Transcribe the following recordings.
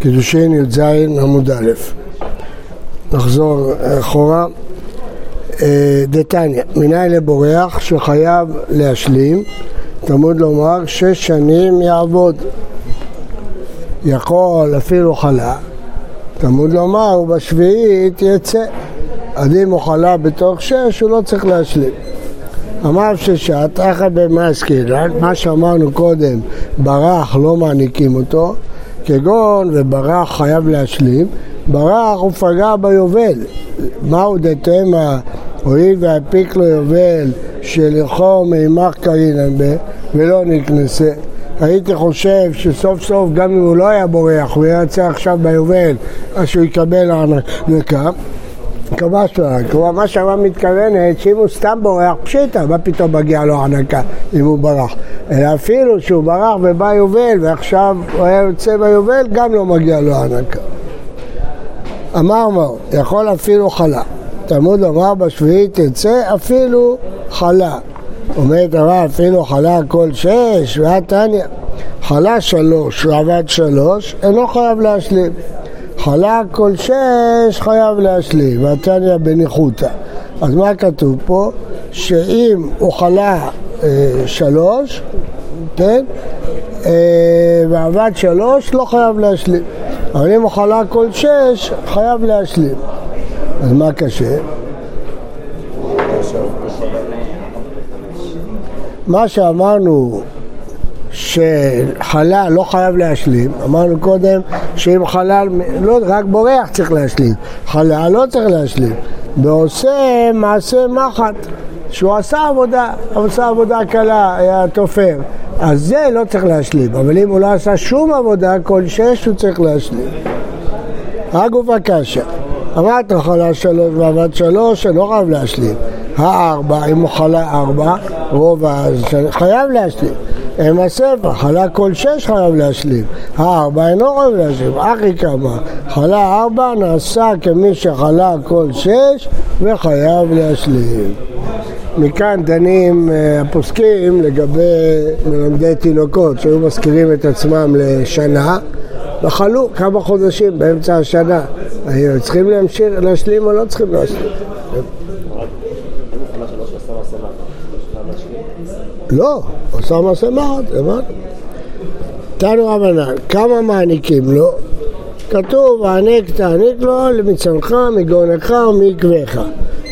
קידושין י"ז עמוד א'. נחזור אחורה. אה, דתניא, מנין לבורח שחייב להשלים, תלמוד לומר שש שנים יעבוד. יכול אפילו חלה, תלמוד לומר ובשביעית יצא. אז אם הוא חלה בתוך שש הוא לא צריך להשלים. אמר ששת, אחד במאסקילן, מה שאמרנו קודם, ברח לא מעניקים אותו, כגון וברח חייב להשלים, ברח הוא פגע ביובל. מהו דתמה, הואיל והפיק לו יובל שלכו מימח קרינן בה ולא נקנסה. הייתי חושב שסוף סוף גם אם הוא לא היה בורח הוא היה יוצא עכשיו ביובל אז שהוא יקבל הענקה קבע שלהם, כלומר מה שהרב מתכוונת שאם הוא סתם בורח פשיטה, מה פתאום מגיע לו הענקה אם הוא ברח? אלא אפילו שהוא ברח ובא יובל ועכשיו הוא היה יוצא ביובל גם לא מגיע לו הענקה. אמר מהו, יכול אפילו חלה. תלמוד לומר בשביעית תצא אפילו חלה. אומרת הרב אפילו חלה כל שש ועתניא. חלה שלוש ועבד שלוש אינו חייב להשלים. חלה כל שש חייב להשלים, והתניא בניחותא. אז מה כתוב פה? שאם הוא חלה אה, שלוש, כן? אה, ועבד שלוש, לא חייב להשלים. אבל אם הוא חלה כל שש, חייב להשלים. אז מה קשה? מה שאמרנו שחלל לא חייב להשלים, אמרנו קודם שאם חלל, לא, רק בורח צריך להשלים, חלל לא צריך להשלים, ועושה מעשה מחט, שהוא עשה עבודה, הוא עשה עבודה קלה, היה תופר, אז זה לא צריך להשלים, אבל אם הוא לא עשה שום עבודה, כל שש הוא צריך להשלים. רק ובקשה, אמרת חלה שלוש ועבד שלוש, אני לא חייב להשלים. הארבע, אם הוא חלה ארבע, רוב חייב להשלים. הם הספר, חלה כל שש חייב להשלים, הארבע אינו חייב להשלים, אחי כמה, חלה ארבע נעשה כמי שחלה כל שש וחייב להשלים. מכאן דנים אה, הפוסקים לגבי מלמדי תינוקות שהיו מזכירים את עצמם לשנה וחלו כמה חודשים באמצע השנה. צריכים להמשיך, להשלים או לא צריכים להשלים? לא, עשה מעשה מעט, הבנת? תנו רבנן, כמה מעניקים לו? כתוב, הענק תעניק לו למצנך, מגאונך ומעקבך.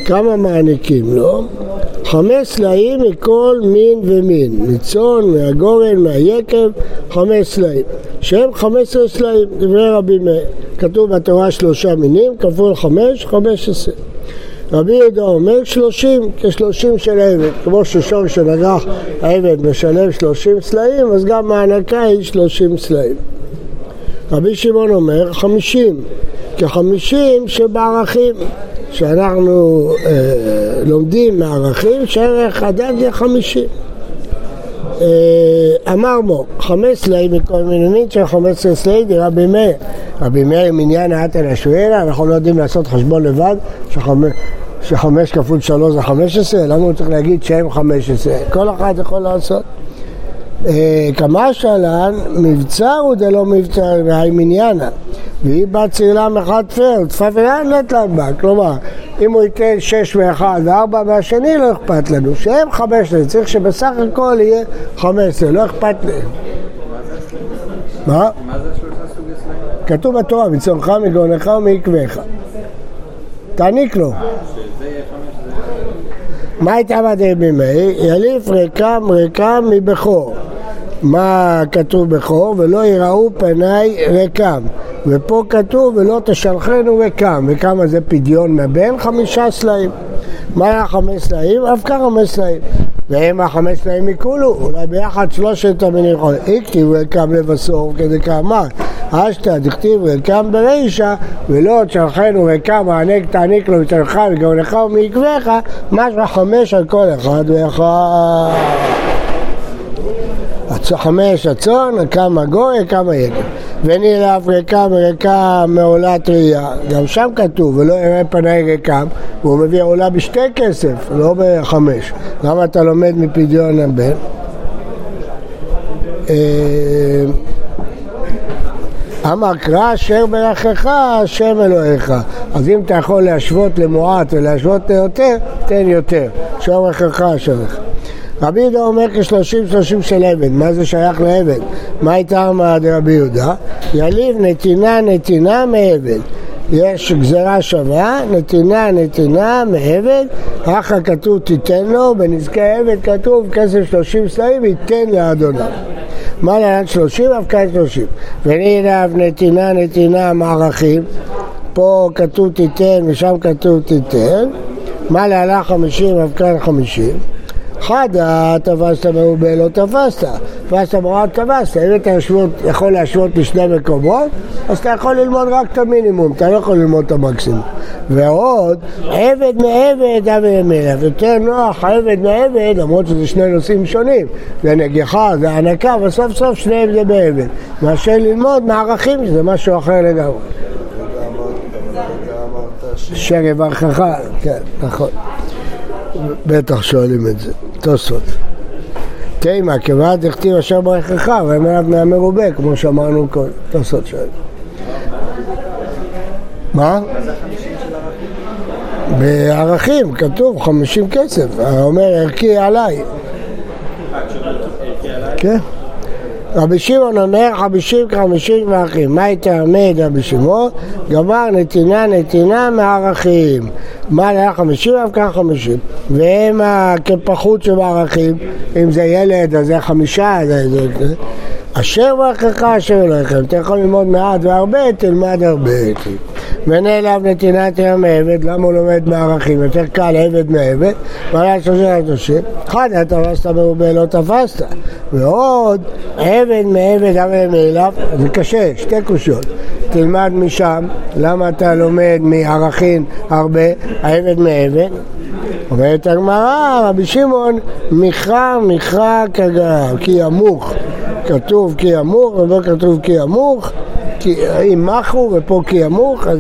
כמה מעניקים לו? חמש סלעים מכל מין ומין, מצאן, מהגורן, מהיקב, חמש סלעים, שהם חמש עשרה סלעים, דברי רבי מאיר. כתוב בתורה שלושה מינים, כפול חמש, חמש עשרה. רבי יהודה אומר שלושים, כשלושים של עבד, כמו ששור שנגח העבד משלם שלושים סלעים, אז גם ההענקה היא שלושים סלעים. רבי שמעון אומר חמישים, כחמישים שבערכים, שאנחנו אה, לומדים מערכים שערך אדם זה חמישים. אה, אמר בו, חמש סלעים מכל מינונית של חמש עשרה סלעים דרבי מאיר. רבי מאיר מניין האתן השואלה, אנחנו לא יודעים לעשות חשבון לבד, כפול שלוש זה חמש עשרה, למה הוא צריך להגיד שהם חמש עשרה? כל אחד יכול לעשות. אה, כמה שלן, מבצר הוא דלא מבצר, והי מניינה. והיא בת צעילה מחד פר, נט להם בה. כלומר, אם הוא ייתן שש ואחד וארבע מהשני, לא אכפת לנו. שהם חמש עשרה, צריך שבסך הכל יהיה חמש עשרה, לא אכפת להם. מה? כתוב בתורה, מצונך, מגאונך ומעקבך. תעניק לו. מה הייתה דרבי מאיר? יליף ריקם ריקם מבכור. מה כתוב בכור? ולא יראו פניי ריקם. ופה כתוב ולא תשלחנו ריקם. וכמה זה פדיון מבן? חמישה סלעים. מה היה חמש סלעים? אף כך חמש סלעים. והם החמש סלעים מכולו, אולי ביחד שלושת יכולים. הכתיב ריקם לבסור כדי כאמר. אשתא דכתיב ריקם ברישא ולא תשלחנו ריקם הענק תעניק לו ותלך וגאונך ומעקבך משמע חמש על כל אחד ואחד חמש הצאן, כמה גוי, כמה יקר. ונראה ריקם ריקה מעולת ראייה, גם שם כתוב, ולא יראה פני ריקם, והוא מביא עולה בשתי כסף, לא בחמש. למה אתה לומד מפדיון הבן? אה, אמר קרא אשר ברכך השם אלוהיך. אז אם אתה יכול להשוות למועט ולהשוות ליותר, תן יותר. אשר ברכך אשר לך. רבי יהודה אומר כשלושים שלושים של עבד, מה זה שייך לעבד? מה הייתה אמרת רבי יהודה? יליב נתינה נתינה מעבד. יש גזרה שווה, נתינה נתינה מעבד, אחא כתוב תיתן לו, בנזקי עבד כתוב כסף שלושים סלעים ייתן לאדוניו. מה לעניין שלושים? אף כאן שלושים. ונהיו נתינה נתינה מערכים, פה כתוב תיתן ושם כתוב תיתן. מה להלך חמישים? אף כאן חמישים. חדה תפסת מרובה לא תפסת, תפסת מרובה תפסת, אם אתה יכול להשוות בשני מקומות, אז אתה יכול ללמוד רק את המינימום, אתה לא יכול ללמוד את המקסימום. ועוד, עבד מעבד אבי אליו, יותר נוח עבד מעבד, למרות שזה שני נושאים שונים, זה נגיחה, זה הנקה, וסוף סוף שניהם זה בעבד, מאשר ללמוד מערכים שזה משהו אחר לגמרי. שרברכך, כן, נכון. בטח שואלים את זה. תוספות. תימה, כיוון דכתיב אשר ברכך, עליו מהמרובה, כמו שאמרנו קודם. תוספות שואלים. מה? בערכים, כתוב חמישים כסף, אומר ערכי עליי. כן. רבי שמעון אומר חמישים כחמישים מערכים. מה יתעמד רבי שמעון? גמר נתינה נתינה מערכים. מה היה חמישים? אף כך חמישים. והם כפחות שבערכים, אם זה ילד אז זה חמישה, זה... זה אשר ברכך אשר אלוהיכם, אתה יכול ללמוד מעט והרבה, תלמד הרבה. ונעלב נתינת ים עבד, למה הוא לומד מערכים? יותר קל עבד מעבד, ועלה שלושה לתושים, אחד תפסת מרובה לא תפסת, ועוד עבד מעבד אבל מאליו, זה קשה, שתי קושיות, תלמד משם, למה אתה לומד מערכים הרבה, העבד מעבד, אומרת הגמרא, רבי שמעון, מכרע מכרע כגרם, כי ימוך, כתוב כי ימוך, ובו כתוב כי ימוך, אם מחו ופה כי ימוך, אז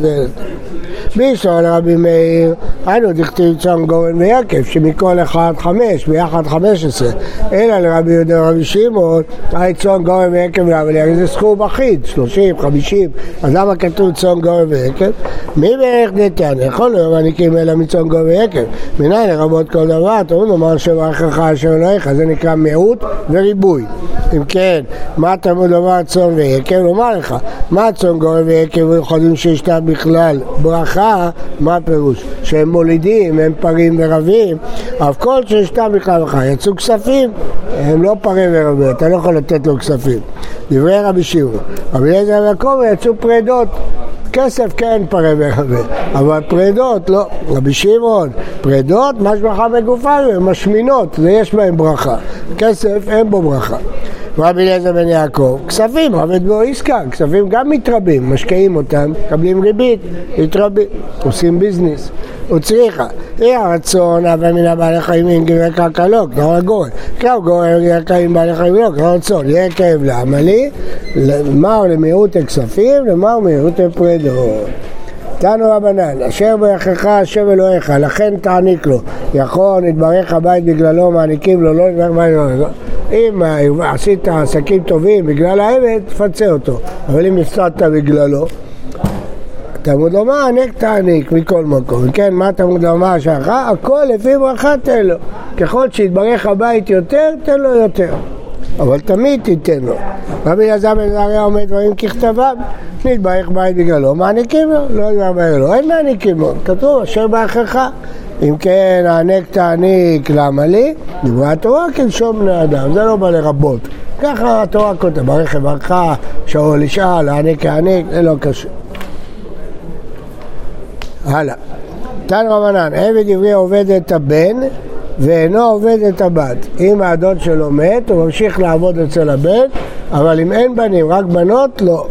זה... בישול רבי מאיר, היינו דכתיב צאן גורן ויקף, שמכל אחד חמש, ביחד חמש עשרה. אלא לרבי יהודה ורבי שמעון, היי צאן גורן ורבי אליהו, זה סכום אחיד, שלושים, חמישים, אז למה כתוב צאן גורן ויקף? מי בערך נתן? יכול להיות מניקים אלא מצאן גורן ויקף. מנין לרבות כל דבר, אומר, נאמר שברכך אשר אלוהיך, זה נקרא מיעוט וריבוי. אם כן, מה תלמוד לומר צאן ויקף? לומר לך, מה צאן גורן ויקף ויכולים שיש בכלל ברכה ברכה, מה הפירוש? שהם מולידים, הם פרים ורבים, אבל כל שישתם בכלל וחי, יצאו כספים, הם לא פרים ורבים, אתה לא יכול לתת לו כספים. דברי רבי שמעון, רבי אליעזר ויעקב יצאו פרדות. כסף כן פרה ורבה, אבל פרדות לא. רבי שמעון, פרדות, משבחה בגופן, הן משמינות, ויש בהן ברכה. כסף אין בו ברכה. רבי אליעזר בן יעקב, כספים, עובד בו עסקה, כספים גם מתרבים, משקיעים אותם, מקבלים ריבית, מתרבים, עושים ביזנס. הוא צריכה. אי הרצון אבל מן הבעלי חיים עם גברי קרקע לא, כמו הגורן. כמו גורן קרקע עם בעלי חיים לא, כמו רצון. יהיה כאב למה לי? מהו למיעוט הכספים ומהו מיעוט הפרדות. תנו רבנן, אשר ברכך השם אלוהיך, לכן תעניק לו. יכול, נתברך הבית בגללו, מעניקים לו, לא נתברך בית בגללו. אם עשית עסקים טובים בגלל העבד, תפצה אותו. אבל אם הפסדת בגללו, תלמוד לומר, הענק תעניק מכל מקום. כן, מה תלמוד לומר שלך? הכל לפי ברכה תן לו. ככל שיתברך הבית יותר, תן לו יותר. אבל תמיד תיתן לו. רבי אלעזר בן זריה אומר דברים ככתבם, נתברך בית בגללו, מעניקים לו, לא נתברך בגללו, אין מעניקים לו, כתוב אשר באחריך. אם כן, הענק תעניק, למה לי? דברי התורה כלשון בני אדם, זה לא בא לרבות. ככה התורה כותב, ברך אברכה, שאול ישאל, הענק יעניק, זה לא קשור. הלאה. תן רבנן, עבד עברי עובד את הבן ואינו עובד את הבת. אם האדון שלו מת, הוא ממשיך לעבוד אצל הבן, אבל אם אין בנים, רק בנות, לא.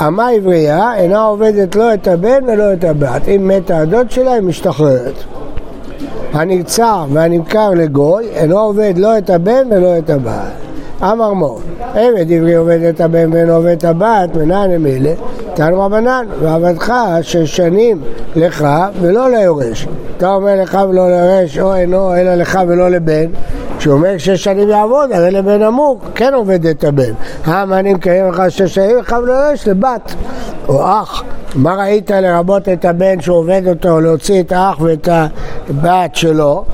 אמה עברייה אינה עובדת לא את הבן ולא את הבת. אם מת האדון שלה, היא משתחררת. הנרצע והנמכר לגוי אינו עובד לא את הבן ולא את הבת. אמר מור, עבד עברי עובד את הבן ואינו עובד את הבת, מנן אלה, תנו רבנן, ועבדך שש שנים לך ולא ליורש. אתה אומר לך ולא ליורש, או אינו אלא לך ולא לבן, כשהוא אומר שש שנים יעבוד, הרי לבן אמור, כן עובד את הבן. המה אני מקיים לך שש שנים, חייב לרש לבת או אח. מה ראית לרבות את הבן שעובד אותו, להוציא את האח ואת הבת שלו?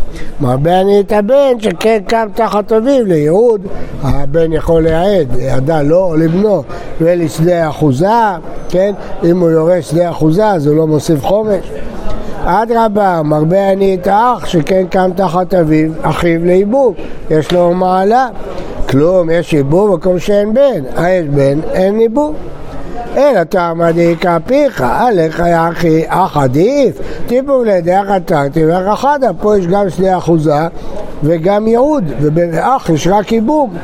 מרבה אני את הבן שכן קם תחת אביו ליהוד, הבן יכול להעד, ידע לו או לבנו, ולשדה אחוזה, כן? אם הוא יורש שדה אחוזה אז הוא לא מוסיף חומש. אדרבה, מרבה אני את האח שכן קם תחת אביו, אחיו לאיבוב, יש לו מעלה. כלום, יש איבוב במקום שאין בן, יש בן, אין איבוב. אלא תמא דאיכא פיך, עליך יא אחי, אח עדיף, טיפו לידי אחתקתי ואח אחדה, פה יש גם שני אחוזה וגם ייעוד, ובאח יש רק ייבום.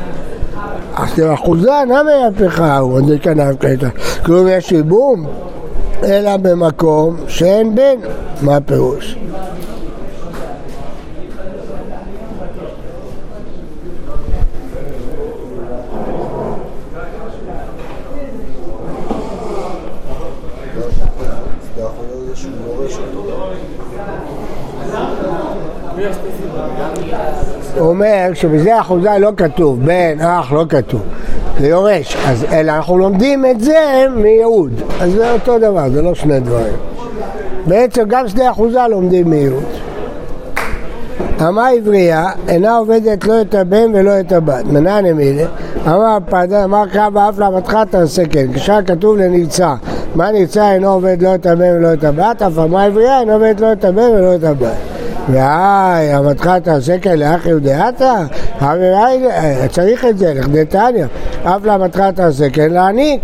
אז אחוזה נמי יפיך, הוא עוד כנף כיתה. כלום יש ייבום, אלא במקום שאין בן. מה הפירוש? הוא אומר שבזה אחוזה לא כתוב, בן, אח, לא כתוב, זה יורש, אז אלא אנחנו לומדים את זה מייעוד, אז זה אותו דבר, זה לא שני דברים. בעצם גם שני אחוזה לומדים מייעוד. אמה עברייה אינה עובדת לא את הבן ולא את הבת. מנענה מילה, אמר פדה, אמר קרא באף לאמתך תעשה כן. כשהיה כתוב לנרצע, מה נרצע אינו עובד לא את הבן ולא את הבת, אף אמה עברייה אינו עובד לא את הבן ולא את הבת. ואי, אמתך תעשה כן לאחי ודעתה? צריך את זה, לכדי תניא. אף לאמתך תעשה כן להעניק.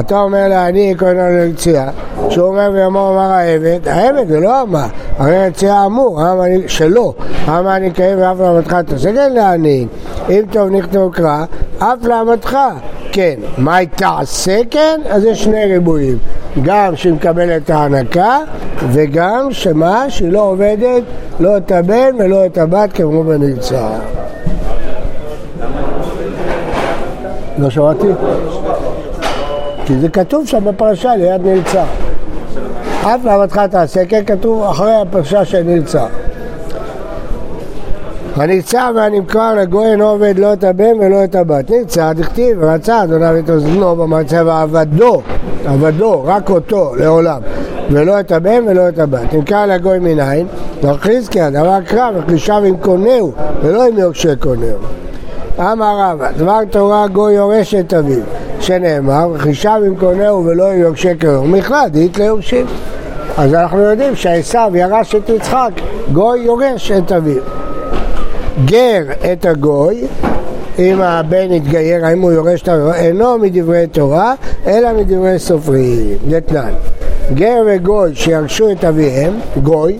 אתה אומר להעניק או אינו לנרצע. שהוא אומר ויאמר אמר העבד, העבד זה לא אמר, הרי היציאה אמור, שלא, אמה אני קיים ואף לעמתך תעשה כן להעניק, אם טוב נכתוב קרא, אף לעמתך כן, מה היא תעשה כן? אז יש שני ריבועים, גם שהיא מקבלת ההנקה וגם שמה? שהיא לא עובדת לא את הבן ולא את הבת כמו בנרצה. לא שמעתי? כי זה כתוב שם בפרשה ליד נרצה. אף לעבדך תעשה, כן כתוב אחרי הפרשה של נרצה. הנרצע והנמכר לגוי אינו עובד לא את הבן ולא את הבת. נרצע, דכתיב, רצה אדוניו את אוזנו במצב עבדו, עבדו, רק אותו, לעולם. ולא את הבן ולא את הבת. נמכר לגוי מנין, נכריז כי הדבר קרב, וכלישיו עם קונהו, ולא עם יורשי קונהו. אמר רבא, דבר תורה גוי יורש את אביו, שנאמר, וחישיו עם קונהו ולא יורשי קונהו. מכלל, דהית ליורשים. אז אנחנו יודעים שעשו ירש את יצחק, גוי יורש את אביו. גר את הגוי, אם הבן יתגייר, האם הוא יורש את אביו, אינו מדברי תורה, אלא מדברי סופרים. זה תנן. גר וגוי שירשו את אביהם, גוי,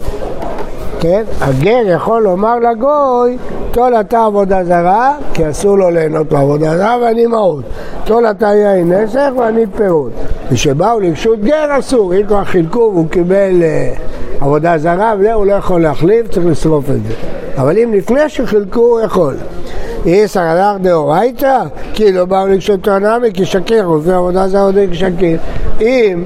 כן? הגר יכול לומר לגוי, טול אתה עבודה זרה, כי אסור לו ליהנות מעבודה זרה ואני מהות. טול אתה יין נסך ואני פירות. וכשבאו לרשות גר אסור, אם כבר חילקו והוא קיבל אה, עבודה זרה, וזה הוא לא יכול להחליף, צריך לשרוף את זה. אבל אם לפני שחילקו הוא יכול. איסר הלך דאורייתא, כי לא באו לרשותו נמי, כי שקר, לפי עבודה זרה עוד שקר. אם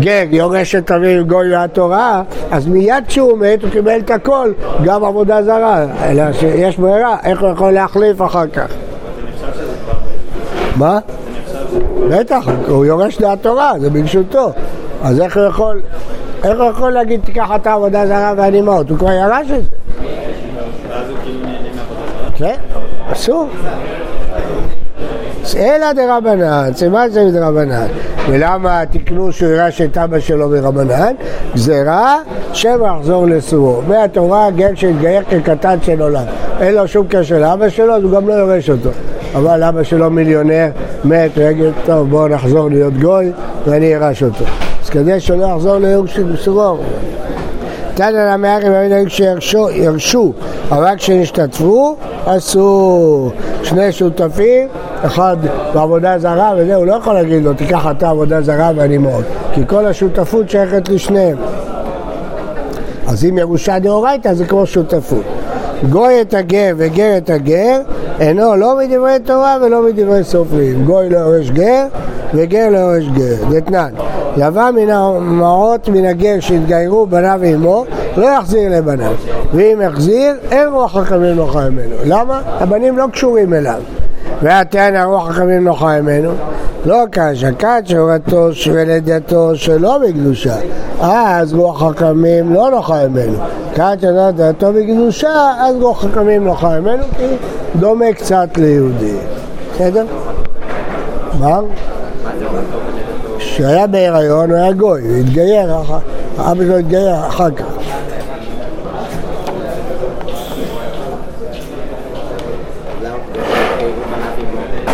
גר יורש את אביו גוי מהתורה, אז מיד כשהוא מת הוא קיבל את הכל, גם עבודה זרה, אלא שיש ברירה, איך הוא יכול להחליף אחר כך? מה? בטח, הוא יורש מהתורה, זה ברשותו, אז איך הוא יכול, איך הוא יכול להגיד תיקח אתה עבודה זרה ואני מאות? הוא כבר ירש את זה. כן, אסור. אלא דרבנן, סימן זה דרבנן. ולמה תקנו שהוא ירש את אבא שלו מרבנן? גזירה שמא יחזור לסורו. מהתורה גר שהתגייר כקטן של עולם. אין לו שום קשר לאבא שלו, אז הוא גם לא יורש אותו. אבל אבא שלו מיליונר, מת, ויגיד, טוב בואו נחזור להיות גוי ואני ארש אותו. אז כדי שלא יחזור לסורו. תנא למאחרים היו שירשו, אבל כשנשתתפו, אסור. שני שותפים, אחד בעבודה זרה וזה, הוא לא יכול להגיד לו, תיקח אתה עבודה זרה ואני מאוד, כי כל השותפות שייכת לשניהם. אז אם ירושה דאורייתא זה כמו שותפות. גוי את הגר וגר את הגר, אינו לא מדברי תורה ולא מדברי סופרים. גוי לא יורש גר וגר לא יורש גר. דתנן. לבא מן המעות מן הגר שהתגיירו בניו ואמו, לא יחזיר לבניו. ואם יחזיר, אין רוח חכמים נוחה ממנו. למה? הבנים לא קשורים אליו. והתנא רוח חכמים נוחה ממנו. לא קשה, קדשא רטוש ולידתו שלא בקדושה. אז רוח חכמים לא נוחה ממנו. קדשא לידתו בקדושה, אז רוח חכמים נוחה ממנו, כי דומה קצת ליהודי. בסדר? מה? כשהיה בהיריון הוא היה גוי, הוא התגייר, אבא שלו התגייר אחר כך.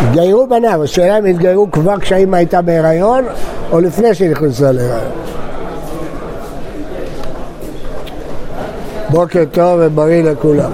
התגיירו בניו, השאלה אם התגיירו כבר כשהאימא הייתה בהיריון או לפני שהיא נכנסה להיריון. בוקר טוב ובריא לכולם.